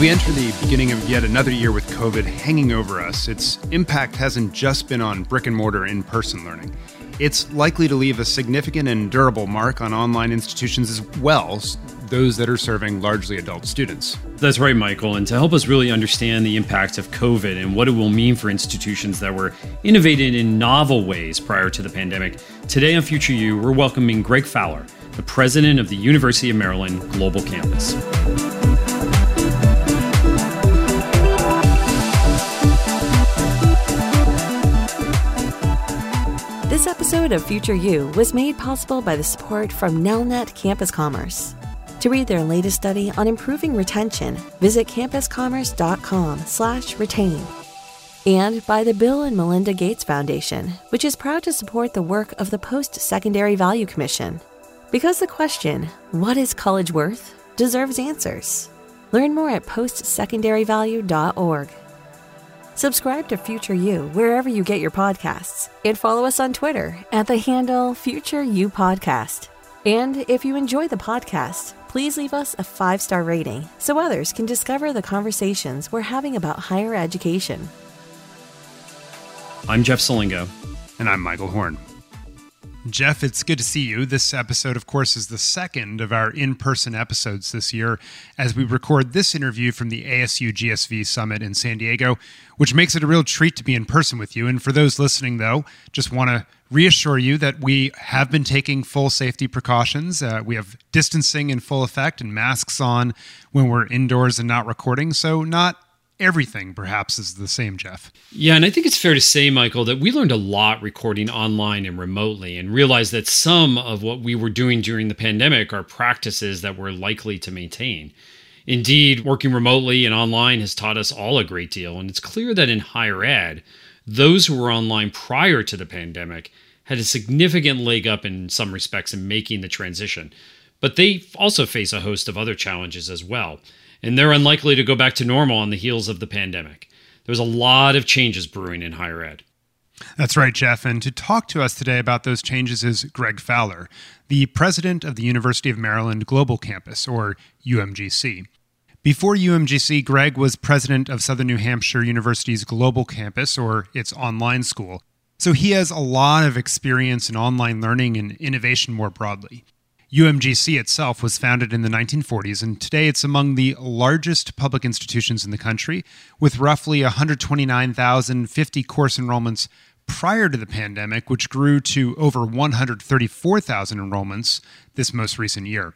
we enter the beginning of yet another year with COVID hanging over us, its impact hasn't just been on brick and mortar in person learning. It's likely to leave a significant and durable mark on online institutions as well, those that are serving largely adult students. That's right, Michael. And to help us really understand the impact of COVID and what it will mean for institutions that were innovated in novel ways prior to the pandemic, today on Future You, we're welcoming Greg Fowler, the president of the University of Maryland Global Campus. Episode of Future You was made possible by the support from Nelnet Campus Commerce. To read their latest study on improving retention, visit campuscommerce.com/retain. And by the Bill and Melinda Gates Foundation, which is proud to support the work of the Post-Secondary Value Commission. Because the question, what is college worth, deserves answers. Learn more at postsecondaryvalue.org. Subscribe to Future You wherever you get your podcasts and follow us on Twitter at the handle Future You Podcast. And if you enjoy the podcast, please leave us a five star rating so others can discover the conversations we're having about higher education. I'm Jeff Selingo. And I'm Michael Horn. Jeff, it's good to see you. This episode, of course, is the second of our in person episodes this year as we record this interview from the ASU GSV Summit in San Diego, which makes it a real treat to be in person with you. And for those listening, though, just want to reassure you that we have been taking full safety precautions. Uh, we have distancing in full effect and masks on when we're indoors and not recording. So, not everything perhaps is the same, Jeff. Yeah, and I think it's fair to say, Michael, that we learned a lot recording online and remotely and realized that some of what we were doing during the pandemic are practices that we're likely to maintain. Indeed, working remotely and online has taught us all a great deal, and it's clear that in higher ed, those who were online prior to the pandemic had a significant leg up in some respects in making the transition. But they also face a host of other challenges as well and they're unlikely to go back to normal on the heels of the pandemic. There's a lot of changes brewing in higher ed. That's right, Jeff. And to talk to us today about those changes is Greg Fowler, the president of the University of Maryland Global Campus, or UMGC. Before UMGC, Greg was president of Southern New Hampshire University's Global Campus, or its online school. So he has a lot of experience in online learning and innovation more broadly. UMGC itself was founded in the 1940s, and today it's among the largest public institutions in the country, with roughly 129,050 course enrollments prior to the pandemic, which grew to over 134,000 enrollments this most recent year.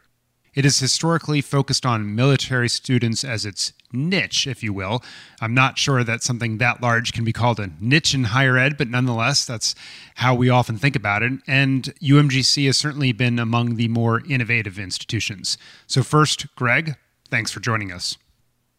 It is historically focused on military students as its niche, if you will. I'm not sure that something that large can be called a niche in higher ed, but nonetheless, that's how we often think about it. And UMGC has certainly been among the more innovative institutions. So, first, Greg, thanks for joining us.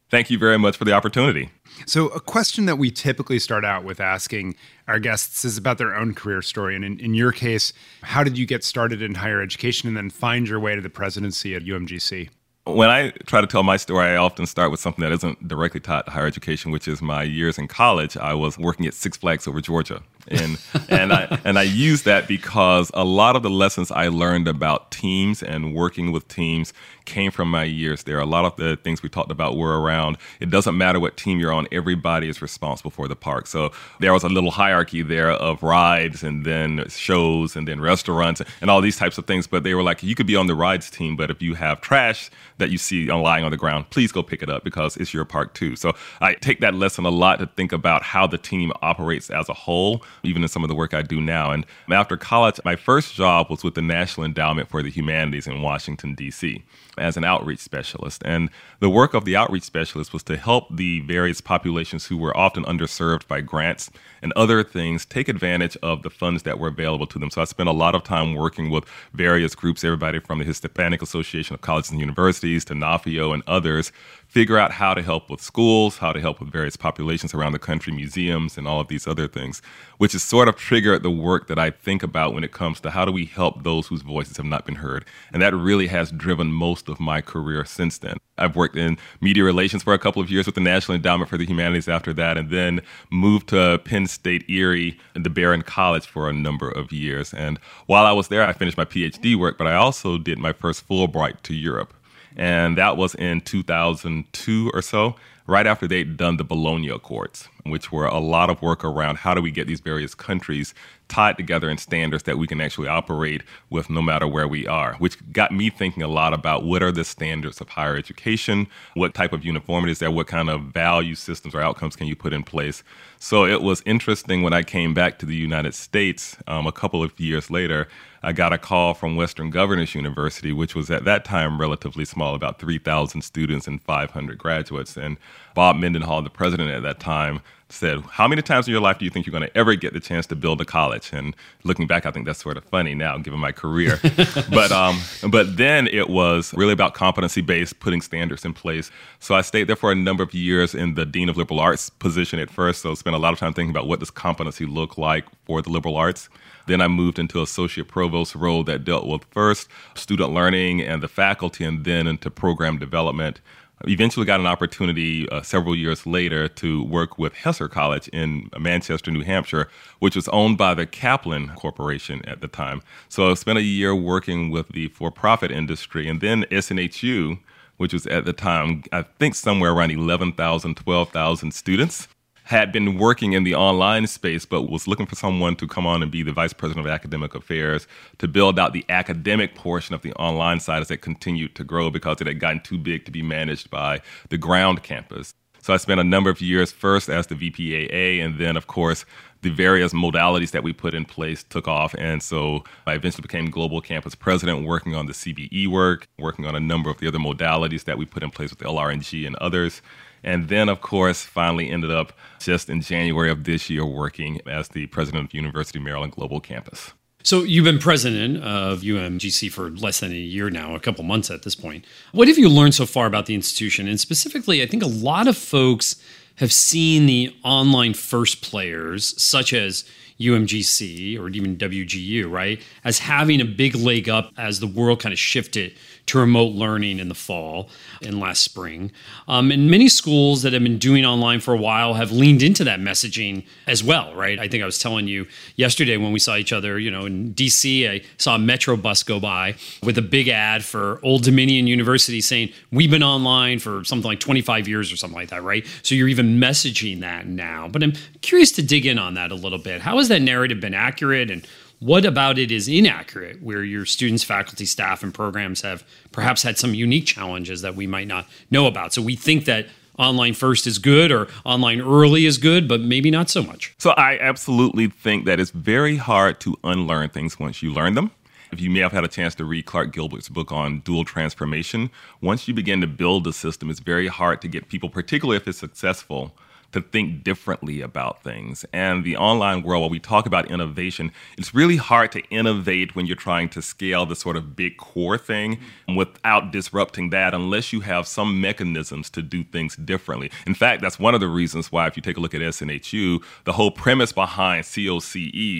Thank you very much for the opportunity. So, a question that we typically start out with asking our guests is about their own career story. And in, in, your case, how did you get started in higher education and then find your way to the presidency at UMGC? When I try to tell my story, I often start with something that isn't directly tied to higher education, which is my years in college. I was working at Six Flags over Georgia and and I and I use that because a lot of the lessons I learned about teams and working with teams came from my years there. A lot of the things we talked about were around it doesn't matter what team you're on, everybody is responsible for the park. So there was a little hierarchy there of rides and then shows and then restaurants and all these types of things. But they were like, you could be on the rides team, but if you have trash that you see lying on the ground, please go pick it up because it's your park too. So I take that lesson a lot to think about how the team operates as a whole even in some of the work I do now. And after college, my first job was with the National Endowment for the Humanities in Washington, D.C as an outreach specialist. And the work of the outreach specialist was to help the various populations who were often underserved by grants and other things take advantage of the funds that were available to them. So I spent a lot of time working with various groups, everybody from the Hispanic Association of Colleges and Universities to NAFEO and others, figure out how to help with schools, how to help with various populations around the country, museums, and all of these other things, which has sort of triggered the work that I think about when it comes to how do we help those whose voices have not been heard. And that really has driven most of my career since then. I've worked in media relations for a couple of years with the National Endowment for the Humanities after that, and then moved to Penn State Erie and the Behrend College for a number of years. And while I was there, I finished my PhD work, but I also did my first Fulbright to Europe. And that was in 2002 or so, right after they'd done the Bologna Accords, which were a lot of work around how do we get these various countries tied together in standards that we can actually operate with no matter where we are, which got me thinking a lot about what are the standards of higher education, what type of uniformity is there, what kind of value systems or outcomes can you put in place. So it was interesting when I came back to the United States um, a couple of years later. I got a call from Western Governors University, which was at that time relatively small, about 3,000 students and 500 graduates. And Bob Mendenhall, the president at that time, said, How many times in your life do you think you're going to ever get the chance to build a college? And looking back, I think that's sort of funny now, given my career. but, um, but then it was really about competency based, putting standards in place. So I stayed there for a number of years in the Dean of Liberal Arts position at first. So spent a lot of time thinking about what does competency look like for the liberal arts. Then I moved into associate provost role that dealt with first student learning and the faculty, and then into program development eventually got an opportunity uh, several years later to work with Hesser College in Manchester, New Hampshire, which was owned by the Kaplan Corporation at the time. So I spent a year working with the for profit industry and then SNHU, which was at the time, I think, somewhere around 11,000, 12,000 students had been working in the online space, but was looking for someone to come on and be the vice president of academic affairs to build out the academic portion of the online side as it continued to grow because it had gotten too big to be managed by the ground campus. So I spent a number of years first as the VPAA, and then, of course, the various modalities that we put in place took off. And so I eventually became global campus president, working on the CBE work, working on a number of the other modalities that we put in place with LRNG and others. And then, of course, finally ended up just in January of this year working as the president of University of Maryland Global Campus. So you've been president of UMGC for less than a year now, a couple months at this point. What have you learned so far about the institution? And specifically, I think a lot of folks have seen the online first players, such as UMGC or even WGU, right, as having a big leg up as the world kind of shifted to remote learning in the fall and last spring. Um, and many schools that have been doing online for a while have leaned into that messaging as well, right? I think I was telling you yesterday when we saw each other, you know, in DC, I saw a metro bus go by with a big ad for Old Dominion University saying, We've been online for something like 25 years or something like that, right? So you're even messaging that now. But I'm curious to dig in on that a little bit. How has that narrative been accurate and what about it is inaccurate, where your students, faculty, staff, and programs have perhaps had some unique challenges that we might not know about? So we think that online first is good or online early is good, but maybe not so much. So I absolutely think that it's very hard to unlearn things once you learn them. If you may have had a chance to read Clark Gilbert's book on dual transformation, once you begin to build a system, it's very hard to get people, particularly if it's successful, to think differently about things. And the online world, while we talk about innovation, it's really hard to innovate when you're trying to scale the sort of big core thing without disrupting that unless you have some mechanisms to do things differently. In fact, that's one of the reasons why, if you take a look at SNHU, the whole premise behind COCE,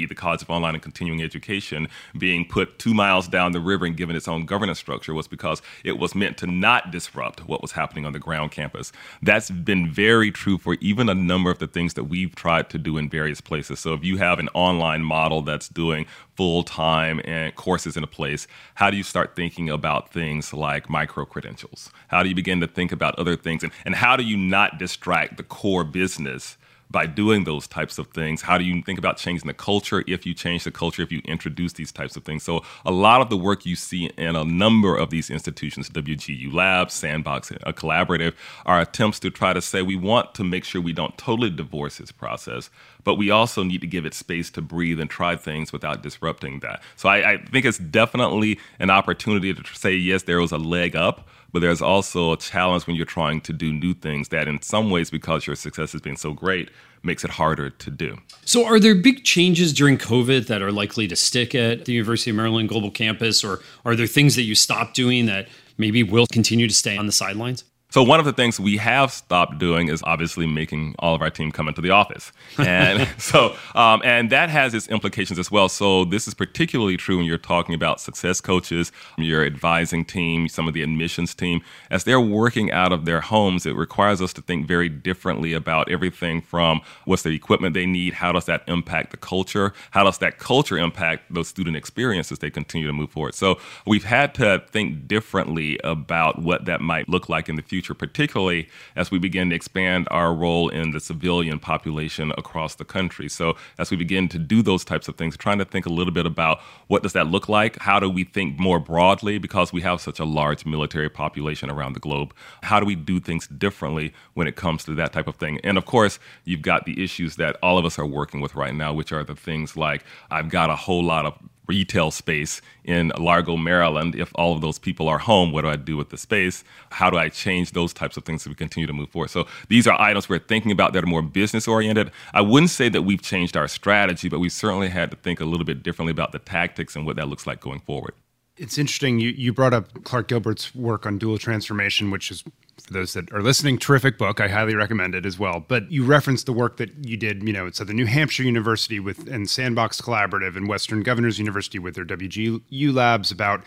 the College of Online and Continuing Education, being put two miles down the river and given its own governance structure was because it was meant to not disrupt what was happening on the ground campus. That's been very true for even even a number of the things that we've tried to do in various places. So if you have an online model that's doing full time and courses in a place, how do you start thinking about things like micro credentials? How do you begin to think about other things? And, and how do you not distract the core business? By doing those types of things? How do you think about changing the culture if you change the culture, if you introduce these types of things? So, a lot of the work you see in a number of these institutions, WGU Labs, Sandbox, a collaborative, are attempts to try to say we want to make sure we don't totally divorce this process, but we also need to give it space to breathe and try things without disrupting that. So, I, I think it's definitely an opportunity to say, yes, there was a leg up but there's also a challenge when you're trying to do new things that in some ways because your success has been so great makes it harder to do. So are there big changes during COVID that are likely to stick at the University of Maryland Global Campus or are there things that you stopped doing that maybe will continue to stay on the sidelines? So one of the things we have stopped doing is obviously making all of our team come into the office, and so um, and that has its implications as well. So this is particularly true when you're talking about success coaches, your advising team, some of the admissions team, as they're working out of their homes. It requires us to think very differently about everything from what's the equipment they need, how does that impact the culture, how does that culture impact those student experiences as they continue to move forward. So we've had to think differently about what that might look like in the future future, particularly as we begin to expand our role in the civilian population across the country. So as we begin to do those types of things, trying to think a little bit about what does that look like? How do we think more broadly because we have such a large military population around the globe? How do we do things differently when it comes to that type of thing? And of course, you've got the issues that all of us are working with right now, which are the things like I've got a whole lot of retail space in Largo, Maryland. If all of those people are home, what do I do with the space? How do I change those types of things so we continue to move forward? So these are items we're thinking about that are more business oriented. I wouldn't say that we've changed our strategy, but we certainly had to think a little bit differently about the tactics and what that looks like going forward. It's interesting. You, you brought up Clark Gilbert's work on dual transformation, which is for those that are listening, terrific book. I highly recommend it as well. But you referenced the work that you did, you know, it's at the New Hampshire University with and Sandbox Collaborative and Western Governors University with their WGU labs about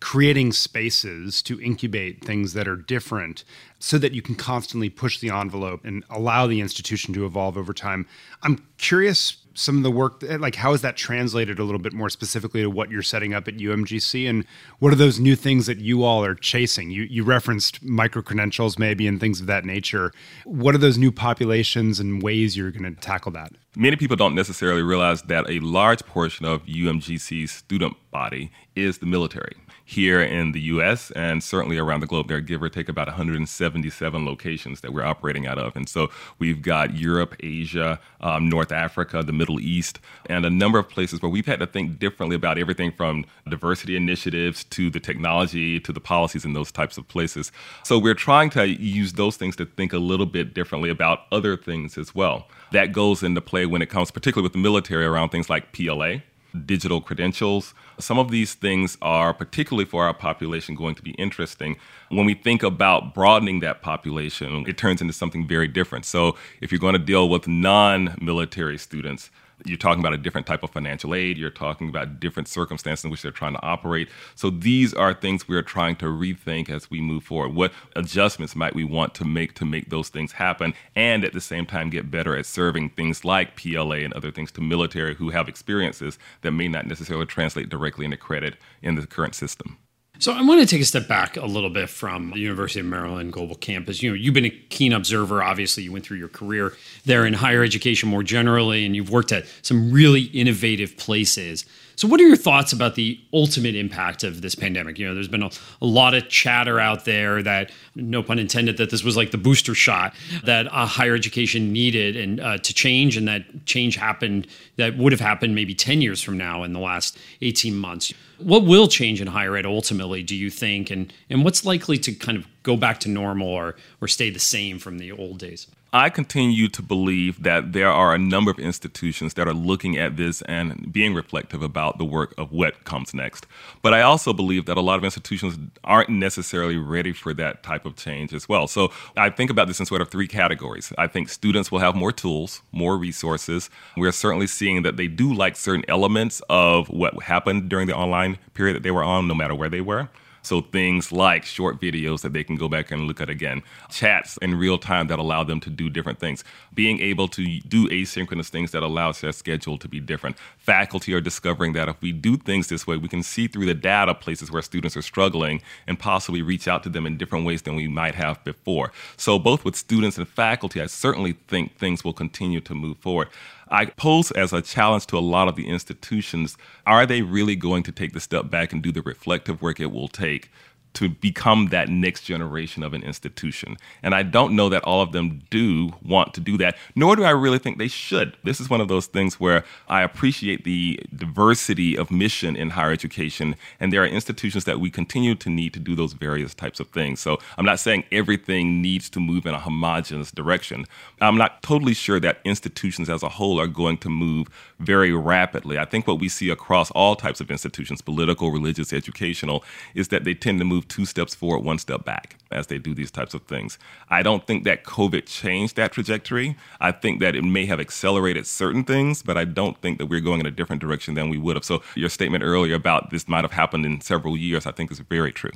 creating spaces to incubate things that are different so that you can constantly push the envelope and allow the institution to evolve over time. I'm curious some of the work eh, like how is that translated a little bit more specifically to what you're setting up at UMGC and what are those new things that you all are chasing? You you referenced micro credentials maybe and things of that nature. What are those new populations and ways you're going to tackle that? Many people don't necessarily realize that a large portion of UMGC's student body is the military here in the US and certainly around the globe. There are give or take about 177 locations that we're operating out of. And so we've got Europe, Asia, um, North Africa, the Middle East, and a number of places where we've had to think differently about everything from diversity initiatives to the technology to the policies in those types of places. So we're trying to use those things to think a little bit differently about other things as well. That goes into play when it comes, particularly with the military, around things like PLA digital credentials. Some of these things are, particularly for our population, going to be interesting. When we think about broadening that population, it turns into something very different. So, if you're going to deal with non military students, you're talking about a different type of financial aid. You're talking about different circumstances in which they're trying to operate. So these are things we're trying to rethink as we move forward. What adjustments might we want to make to make those things happen, and at the same time get better at serving things like PLA and other things to military who have experiences that may not necessarily translate directly into credit in the current system. So I want to take a step back a little bit from the University of Maryland Global Campus. You know, you've been a keen observer. Obviously, you went through your career there in higher education more generally, and you've worked at some really innovative places. So, what are your thoughts about the ultimate impact of this pandemic? You know, there's been a, a, lot of chatter out there that, no pun intended, that this was like the booster shot that uh, higher education needed and uh, to change, and that change happened that would have happened maybe 10 years from now in the last 18 months. What will change in higher ed ultimately, do you think, and and what's likely to kind of go back to normal or or stay the same from the old days? I continue to believe that there are a number of institutions that are looking at this and being reflective about the work of what comes next. But I also believe that a lot of institutions aren't necessarily ready for that type of change as well. So I think about this in sort of three categories. I think students will have more tools, more resources. We're certainly seeing that they do like certain elements of what happened during the online period that they were on, no matter where they were. So things like short videos that they can go back and look at again, chats in real time that allow them to do different things, being able to do asynchronous things that allows their schedule to be different. Faculty are discovering that if we do things this way, we can see through the data places where students are struggling and possibly reach out to them in different ways than we might have before. So both with students and faculty, I certainly think things will continue to move forward. I pose as a challenge to a lot of the institutions are they really going to take the step back and do the reflective work it will take to become that next generation of an institution. And I don't know that all of them do want to do that, nor do I really think they should. This is one of those things where I appreciate the diversity of mission in higher education, and there are institutions that we continue to need to do those various types of things. So I'm not saying everything needs to move in a homogenous direction. I'm not totally sure that institutions as a whole are going to move very rapidly. I think what we see across all types of institutions, political, religious, educational, is that they tend to move two steps forward, one step back as they do these types of things. I don't think that COVID changed that trajectory. I think that it may have accelerated certain things, but I don't think that we're going in a different direction than we would have. So, your statement earlier about this might have happened in several years, I think is very true.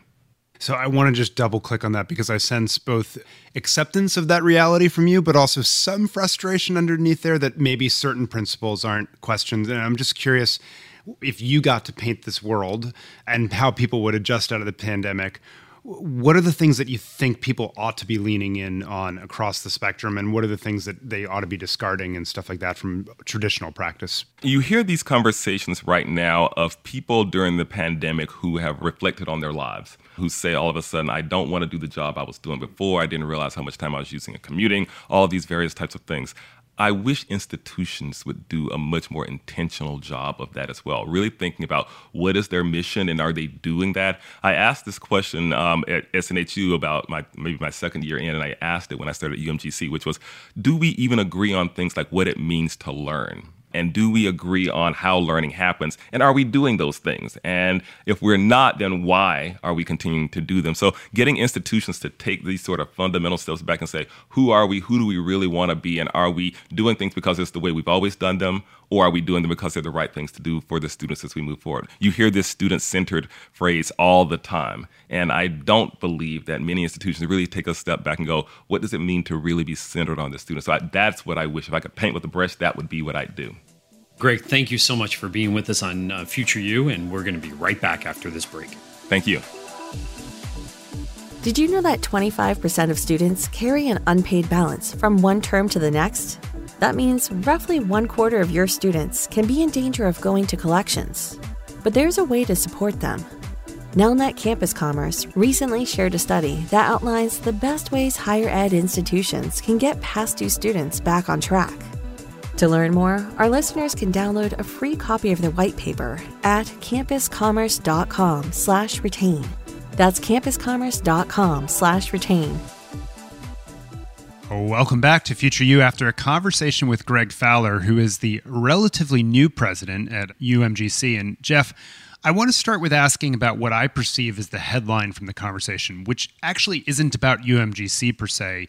So I want to just double click on that because I sense both acceptance of that reality from you, but also some frustration underneath there that maybe certain principles aren't questioned. And I'm just curious if you got to paint this world and how people would adjust out of the pandemic. What are the things that you think people ought to be leaning in on across the spectrum, and what are the things that they ought to be discarding and stuff like that from traditional practice? You hear these conversations right now of people during the pandemic who have reflected on their lives, who say all of a sudden, I don't want to do the job I was doing before. I didn't realize how much time I was using in commuting, all these various types of things. I wish institutions would do a much more intentional job of that as well. Really thinking about what is their mission and are they doing that? I asked this question um, at SNHU about my maybe my second year in, and I asked it when I started UMGC, which was, do we even agree on things like what it means to learn? And do we agree on how learning happens? And are we doing those things? And if we're not, then why are we continuing to do them? So, getting institutions to take these sort of fundamental steps back and say, who are we? Who do we really want to be? And are we doing things because it's the way we've always done them? Or are we doing them because they're the right things to do for the students as we move forward? You hear this student centered phrase all the time. And I don't believe that many institutions really take a step back and go, what does it mean to really be centered on the student? So I, that's what I wish. If I could paint with a brush, that would be what I'd do. Greg, thank you so much for being with us on uh, Future You, and we're going to be right back after this break. Thank you. Did you know that 25% of students carry an unpaid balance from one term to the next? That means roughly one quarter of your students can be in danger of going to collections. But there's a way to support them. Nelnet Campus Commerce recently shared a study that outlines the best ways higher ed institutions can get past due students back on track. To learn more, our listeners can download a free copy of the white paper at campuscommerce.com/retain. That's campuscommerce.com/retain. Welcome back to Future You after a conversation with Greg Fowler, who is the relatively new president at UMGC. And Jeff, I want to start with asking about what I perceive as the headline from the conversation, which actually isn't about UMGC per se,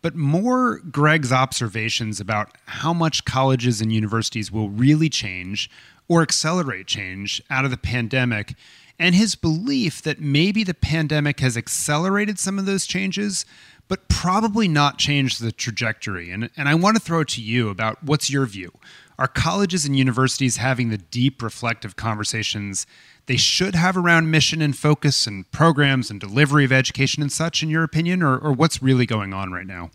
but more Greg's observations about how much colleges and universities will really change or accelerate change out of the pandemic, and his belief that maybe the pandemic has accelerated some of those changes, but probably not change the trajectory. And, and I want to throw it to you about what's your view? Are colleges and universities having the deep reflective conversations they should have around mission and focus and programs and delivery of education and such, in your opinion, or, or what's really going on right now?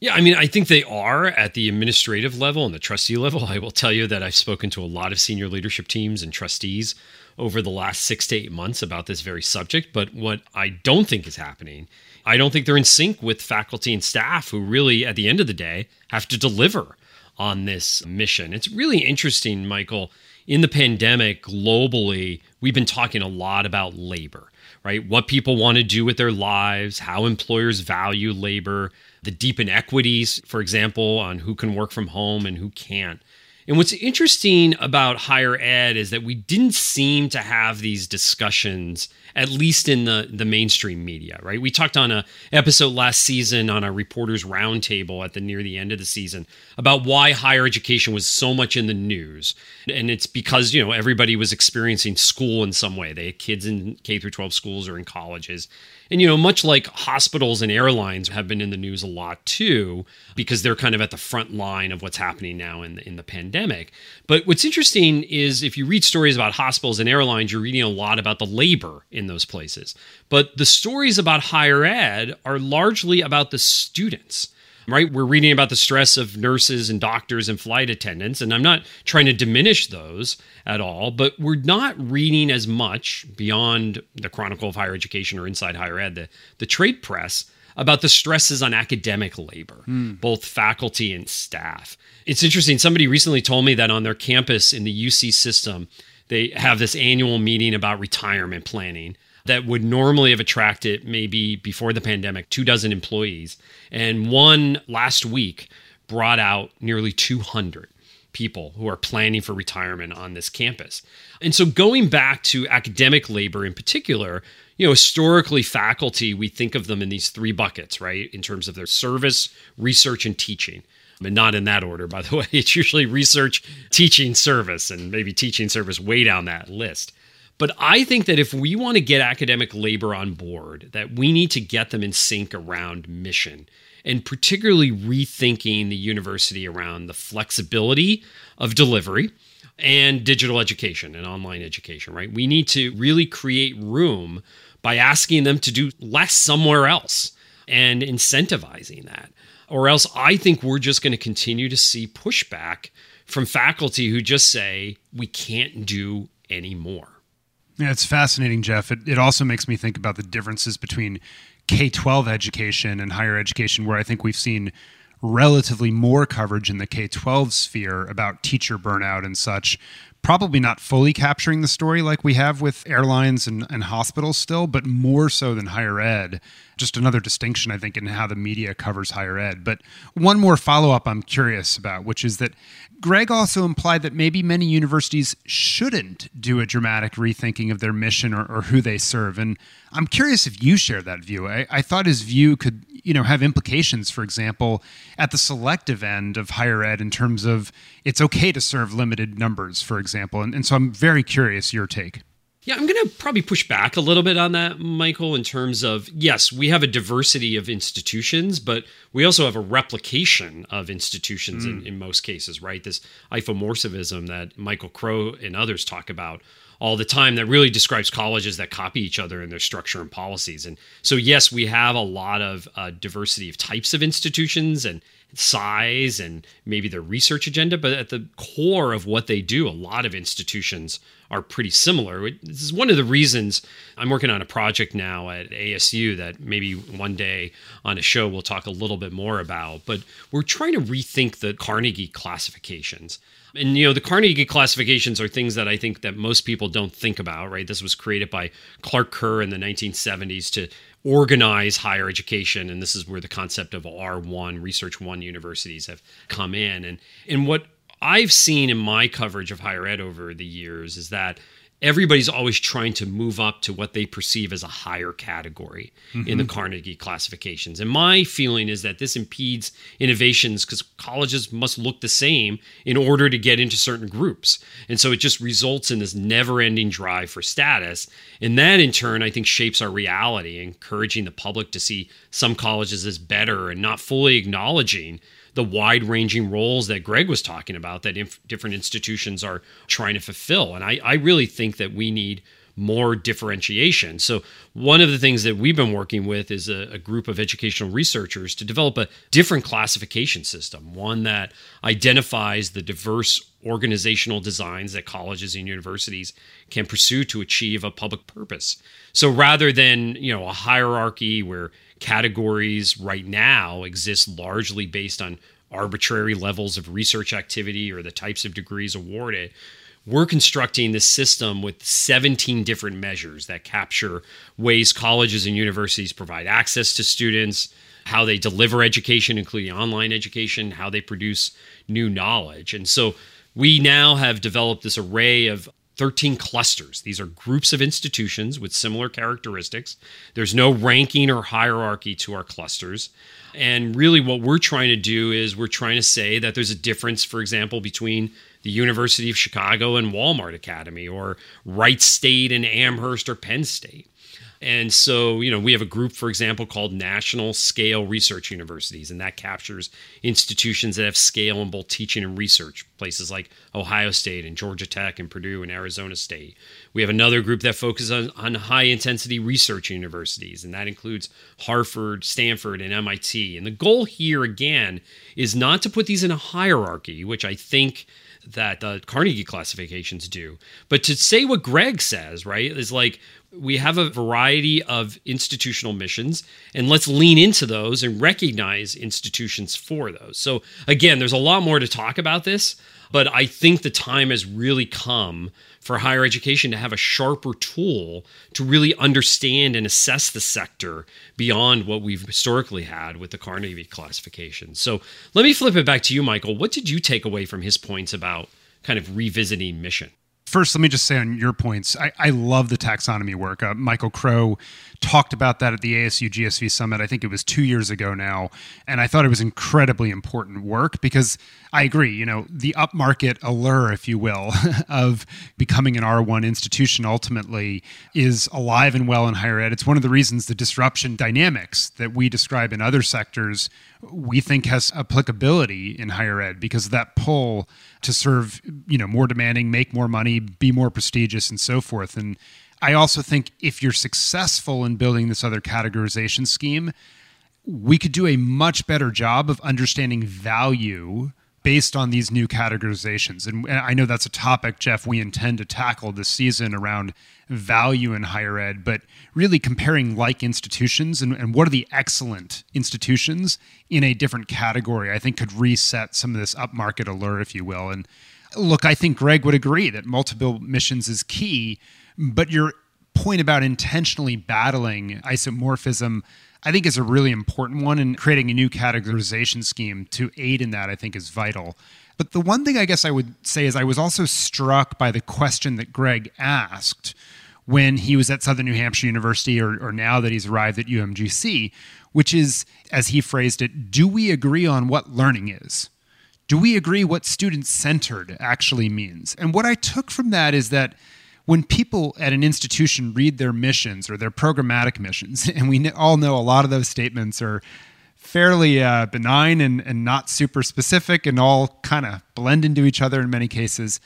Yeah, I mean, I think they are at the administrative level and the trustee level. I will tell you that I've spoken to a lot of senior leadership teams and trustees over the last six to eight months about this very subject. But what I don't think is happening, I don't think they're in sync with faculty and staff who really, at the end of the day, have to deliver on this mission. It's really interesting, Michael in the pandemic globally, we've been talking a lot about labor, right? What people want to do with their lives, how employers value labor, the deep inequities, for example, on who can work from home and who can't. And what's interesting about higher ed is that we didn't seem to have these discussions, at least in the, the mainstream media, right? We talked on a episode last season on a reporters roundtable at the near the end of the season about why higher education was so much in the news. And it's because, you know, everybody was experiencing school in some way. They had kids in K through 12 schools or in colleges. And, you know, much like hospitals and airlines have been in the news a lot too, because they're kind of at the front line of what's happening now in the, in the pandemic. But what's interesting is if you read stories about hospitals and airlines, you're reading a lot about the labor in those places. But the stories about higher ed are largely about the students right? We're reading about the stress of nurses and doctors and flight attendants, and I'm not trying to diminish those at all, but we're not reading as much beyond the Chronicle of Higher Education or Inside Higher Ed, the, the trade press, about the stresses on academic labor, mm. both faculty and staff. It's interesting. Somebody recently told me that on their campus in the UC system, they have this annual meeting about retirement planning that would normally have attracted maybe before the pandemic two dozen employees. And one last week brought out nearly 200 people who are planning for retirement on this campus. And so going back to academic labor in particular, you know, historically faculty, we think of them in these three buckets, right? In terms of their service, research, and teaching. And not in that order, by the way. It's usually research, teaching, service, and maybe teaching service way down that list. But I think that if we want to get academic labor on board, that we need to get them in sync around mission and particularly rethinking the university around the flexibility of delivery and digital education and online education, right? We need to really create room by asking them to do less somewhere else and incentivizing that. Or else I think we're just going to continue to see pushback from faculty who just say, we can't do any more. Yeah, it's fascinating, Jeff. It, it also makes me think about the differences between K 12 education and higher education, where I think we've seen relatively more coverage in the K 12 sphere about teacher burnout and such. Probably not fully capturing the story like we have with airlines and, and hospitals still, but more so than higher ed just another distinction, I think, in how the media covers higher ed. But one more follow up I'm curious about, which is that Greg also implied that maybe many universities shouldn't do a dramatic rethinking of their mission or, or who they serve. And I'm curious if you share that view. I, I thought his view could, you know, have implications, for example, at the selective end of higher ed in terms of it's okay to serve limited numbers, for example. And, and so I'm very curious your take. Yeah, I'm going to probably push back a little bit on that, Michael, in terms of yes, we have a diversity of institutions, but we also have a replication of institutions mm. in, in most cases, right? This isomorphism that Michael Crow and others talk about all the time that really describes colleges that copy each other in their structure and policies. And so, yes, we have a lot of uh, diversity of types of institutions and size and maybe their research agenda, but at the core of what they do, a lot of institutions are pretty similar. This is one of the reasons I'm working on a project now at ASU that maybe one day on a show we'll talk a little bit more about. But we're trying to rethink the Carnegie classifications. And you know, the Carnegie classifications are things that I think that most people don't think about, right? This was created by Clark Kerr in the 1970s to organize higher education and this is where the concept of R1 research 1 universities have come in. And and what I've seen in my coverage of higher ed over the years is that everybody's always trying to move up to what they perceive as a higher category mm-hmm. in the mm-hmm. Carnegie classifications. And my feeling is that this impedes innovations because colleges must look the same in order to get into certain groups. And so it just results in this never ending drive for status. And that in turn, I think, shapes our reality, encouraging the public to see some colleges as better and not fully acknowledging the wide ranging roles that Greg was talking about that inf- different institutions are trying to fulfill. And I, I really think that we need more differentiation. So, one of the things that we've been working with is a, a, group of educational researchers to develop a different classification system, one that identifies the diverse organizational designs that colleges and universities can pursue to achieve a public purpose. So, rather than you know a hierarchy where categories right now exist largely based on arbitrary levels of research activity or the types of degrees awarded. We're constructing this system with 17 different measures that capture ways colleges and universities provide access to students, how they deliver education, including online education, how they produce new knowledge. And so we now have developed this array of 13 clusters. These are groups of institutions with similar characteristics. There's no ranking or hierarchy to our clusters. And really, what we're trying to do is we're trying to say that there's a difference, for example, between the University of Chicago and Walmart Academy, or Wright State and Amherst or Penn State. And so, you know, we have a group, for example, called National Scale Research Universities, and that captures institutions that have scale in both teaching and research, places like Ohio State and Georgia Tech and Purdue and Arizona State. We have another group that focuses on, on high intensity research universities, and that includes Harvard, Stanford, and MIT. And the goal here, again, is not to put these in a hierarchy, which I think that the Carnegie classifications do. But to say what Greg says, right, is like we have a variety of institutional missions and let's lean into those and recognize institutions for those so again there's a lot more to talk about this But I think the time has really come for higher education to have a sharper tool to really understand and assess the sector beyond what we've historically had with the Carnegie classification. So let me flip it back to you, Michael. What did you take away from his points about kind of revisiting mission? First, let me just say on your points, I, I love the taxonomy work. Uh, Michael Crow talked about that at the ASU GSV Summit. I think it was two years ago now. And I thought it was incredibly important work because I agree, you know, the upmarket allure, if you will, of becoming an R1 institution ultimately is alive and well in higher ed. It's one of the reasons the disruption dynamics that we describe in other sectors we think has applicability in higher ed because of that pull to serve you know more demanding make more money be more prestigious and so forth and i also think if you're successful in building this other categorization scheme we could do a much better job of understanding value based on these new categorizations. And I know that's a topic, Jeff, we intend to tackle this season around value in higher ed, but really comparing like institutions and, and what are the excellent institutions in a different category, I think could reset some of this upmarket allure, if you will. And look, I think Greg would agree that multiple missions is key, but your point about intentionally battling isomorphism I think is a really important one, and creating a new categorization scheme to aid in that, I think, is vital. But the one thing I guess I would say is I was also struck by the question that Greg asked when he was at Southern New Hampshire University, or, or now that he's arrived at UMGC, which is, as he phrased it, do we agree on what learning is? Do we agree what student centered actually means? And what I took from that is that when people at an institution read their missions or their programmatic missions, and we all know a lot of those statements are fairly uh, benign and, and not super specific and all kind of blend into each other in many cases.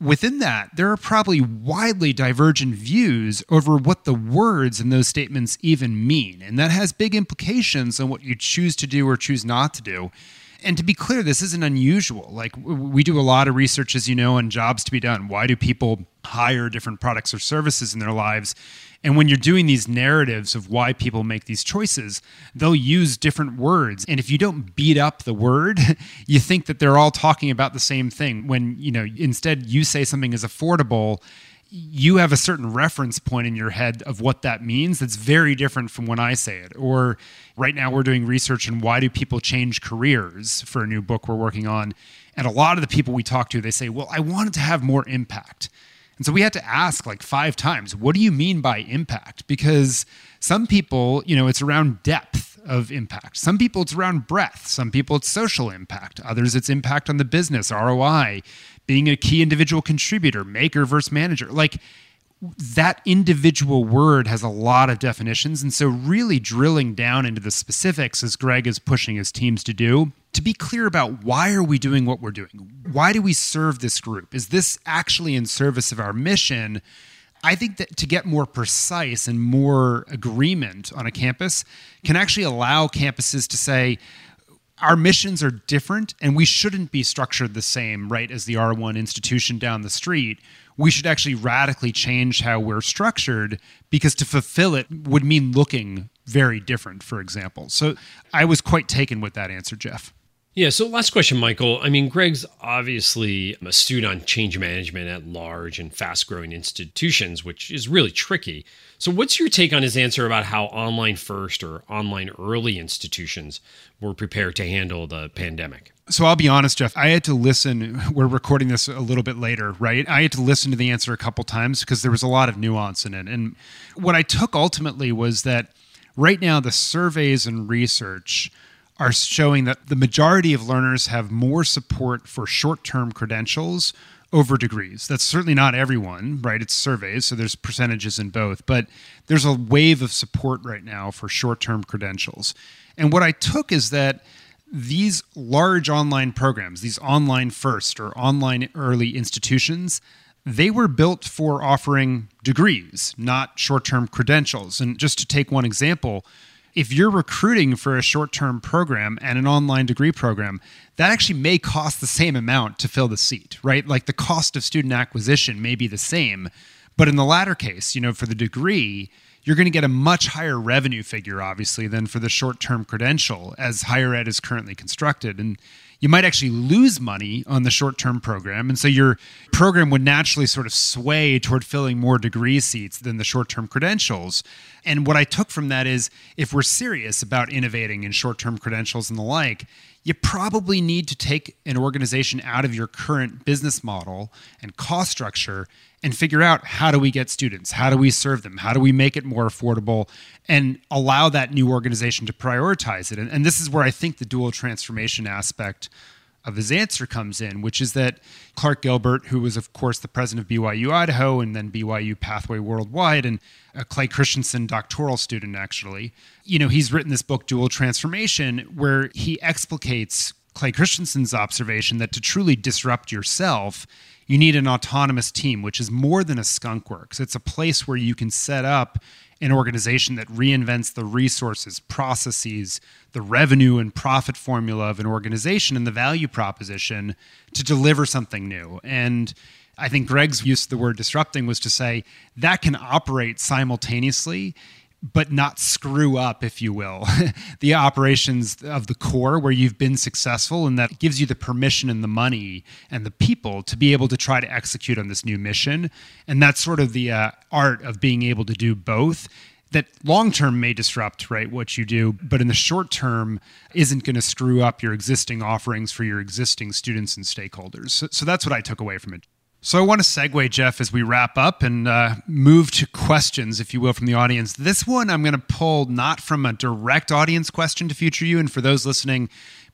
Within that, there are probably widely divergent views over what the words in those statements even mean. And that has big implications on what you choose to do or choose not to do and to be clear, this isn't unusual. Like we do a lot of research, as you know, on jobs to be done. Why do people hire different products or services in their lives? And when you're doing these narratives of why people make these choices, they'll use different words. And if you don't beat up the word, you think that they're all talking about the same thing. When, you know, instead you say something is affordable you have a certain reference point in your head of what that means that's very different from when I say it. Or right now we're doing research on why do people change careers for a new book we're working on. And a lot of the people we talk to, they say, well, I wanted to have more impact. And so we had to ask like five times, what do you mean by impact? Because some people, you know, it's around depth of impact. Some people it's around breadth. Some people it's social impact. Others it's impact on the business, ROI being a key individual contributor, maker versus manager. Like that individual word has a lot of definitions. And so, really drilling down into the specifics, as Greg is pushing his teams to do, to be clear about why are we doing what we're doing? Why do we serve this group? Is this actually in service of our mission? I think that to get more precise and more agreement on a campus can actually allow campuses to say, our missions are different and we shouldn't be structured the same, right, as the R1 institution down the street. We should actually radically change how we're structured because to fulfill it would mean looking very different, for example. So I was quite taken with that answer, Jeff. Yeah. So, last question, Michael. I mean, Greg's obviously astute on change management at large and fast growing institutions, which is really tricky. So, what's your take on his answer about how online first or online early institutions were prepared to handle the pandemic? So I'll be honest, Jeff. I had to listen. We're recording this a little bit later, right? I had to listen to the answer a couple times because there was a lot of nuance in it. And what I took ultimately was that right now the surveys and research are showing that the majority of learners have more support for short term credentials over degrees. That's certainly not everyone, right? It's surveys, so there's percentages in both, but there's a wave of support right now for short term credentials. And what I took is that these large online programs, these online first or online early institutions, they were built for offering degrees, not short term credentials. And just to take one example, if you're recruiting for a short term program and an online degree program, that actually may cost the same amount to fill the seat, right? Like the cost of student acquisition may be the same. But in the latter case, you know, for the degree, you're going to get a much higher revenue figure, obviously, than for the short term credential as higher ed is currently constructed. And you might actually lose money on the short term program. And so your program would naturally sort of sway toward filling more degree seats than the short term credentials. And what I took from that is if we're serious about innovating in short term credentials and the like, you probably need to take an organization out of your current business model and cost structure and figure out how do we get students? How do we serve them? How do we make it more affordable and allow that new organization to prioritize it? And, and this is where I think the dual transformation aspect of his answer comes in, which is that Clark Gilbert, who was, of course, the president of BYU Idaho and then BYU Pathway Worldwide, and a Clay Christensen doctoral student, actually, you know, he's written this book, Dual Transformation, where he explicates Clay Christensen's observation that to truly disrupt yourself, you need an autonomous team, which is more than a skunk works. It's a place where you can set up an organization that reinvents the resources, processes, the revenue and profit formula of an organization and the value proposition to deliver something new. And I think Greg's use of the word disrupting was to say that can operate simultaneously but not screw up, if you will, the operations of the core where you've been successful. And that gives you the permission and the money and the people to be able to try to execute on this new mission. And that's sort of the uh, art of being able to do both. That long term may disrupt, right, what you do, but in the short term isn't going to screw up your existing offerings for your existing students and stakeholders. So, so that's what I took away from it. So I want to segue, Jeff, as we wrap up and uh, move to questions, if you will, from the audience. This one I'm going to pull not from a direct audience question to Future You, and for those listening,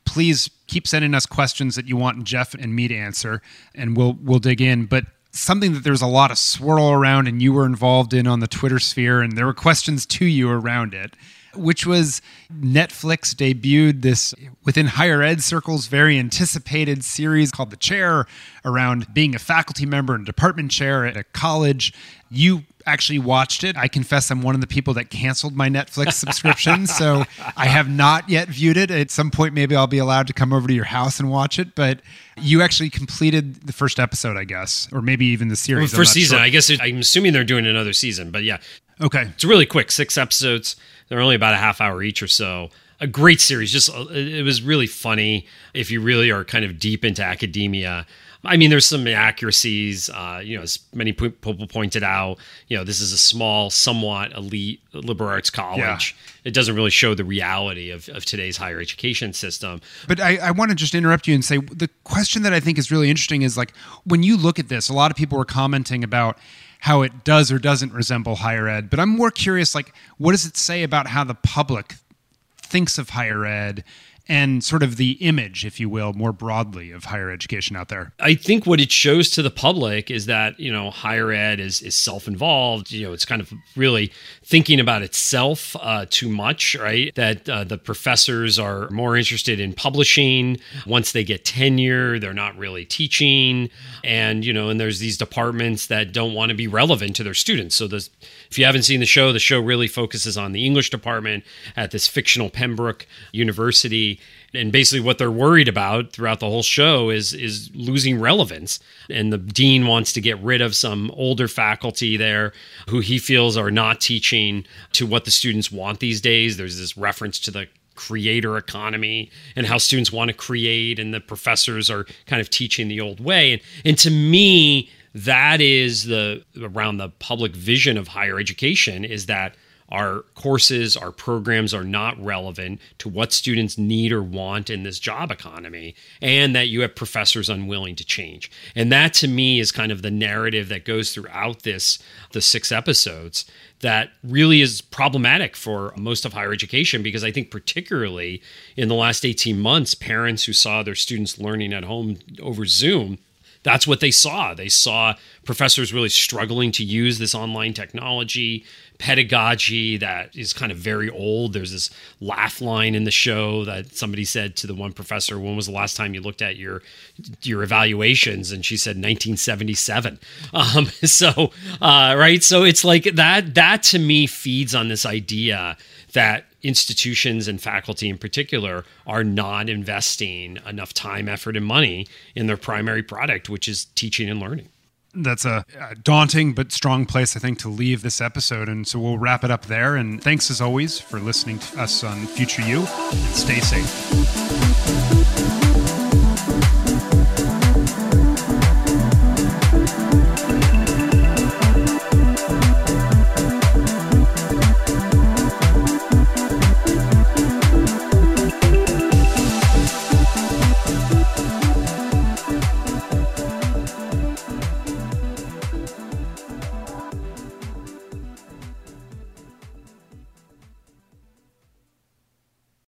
please keep sending us questions that you want Jeff and me to answer, and we'll we'll dig in. But something that there's a lot of swirl around, and you were involved in on the Twitter sphere, and there were questions to you around it which was Netflix debuted this within higher ed circles very anticipated series called The Chair around being a faculty member and department chair at a college. You actually watched it. I confess I'm one of the people that canceled my Netflix subscription, so I have not yet viewed it. At some point, maybe I'll be allowed to come over to your house and watch it. But you actually completed the first episode, I guess, or maybe even the series. Well, first season, sure. I guess. It, I'm assuming they're doing another season, but yeah. Okay, it's really quick, six episodes. They're only about a half hour each or so. A great series. Just uh, it was really funny if you really are kind of deep into academia. I mean, there's some inaccuracies. Uh, you know, as many people pointed out, you know, this is a small, somewhat elite liberal arts college. Yeah. It doesn't really show the reality of, of today's higher education system. But I, I want to just interrupt you and say the question that I think is really interesting is like when you look at this, a lot of people were commenting about how it does or doesn't resemble higher ed. But I'm more curious, like, what does it say about how the public thinks of higher ed and sort of the image, if you will, more broadly of higher education out there? I think what it shows to the public is that, you know, higher ed is, is self involved. You know, it's kind of really thinking about itself uh, too much, right? That uh, the professors are more interested in publishing. Once they get tenure, they're not really teaching. And, you know, and there's these departments that don't want to be relevant to their students. So, if you haven't seen the show, the show really focuses on the English department at this fictional Pembroke University and basically what they're worried about throughout the whole show is is losing relevance. And the dean wants to get rid of some older faculty there who he feels are not teaching to what the students want these days. There's this reference to the creator economy and how students want to create and the professors are kind of teaching the old way. And, and to me that is the around the public vision of higher education is that our courses, our programs are not relevant to what students need or want in this job economy, and that you have professors unwilling to change. And that to me is kind of the narrative that goes throughout this, the six episodes, that really is problematic for most of higher education because I think, particularly in the last 18 months, parents who saw their students learning at home over Zoom that's what they saw. They saw professors really struggling to use this online technology pedagogy that is kind of very old. There's this laugh line in the show that somebody said to the one professor, "When was the last time you looked at your your evaluations?" And she said 1977. Um, so uh, right, so it's like that. That to me feeds on this idea that institutions and faculty in particular are not investing enough time, effort, and money in their primary product, which is teaching and learning. That's a, daunting but strong place, I think, to leave this episode. And so we'll wrap it up there. And thanks as always for listening to us on Future You. And stay safe.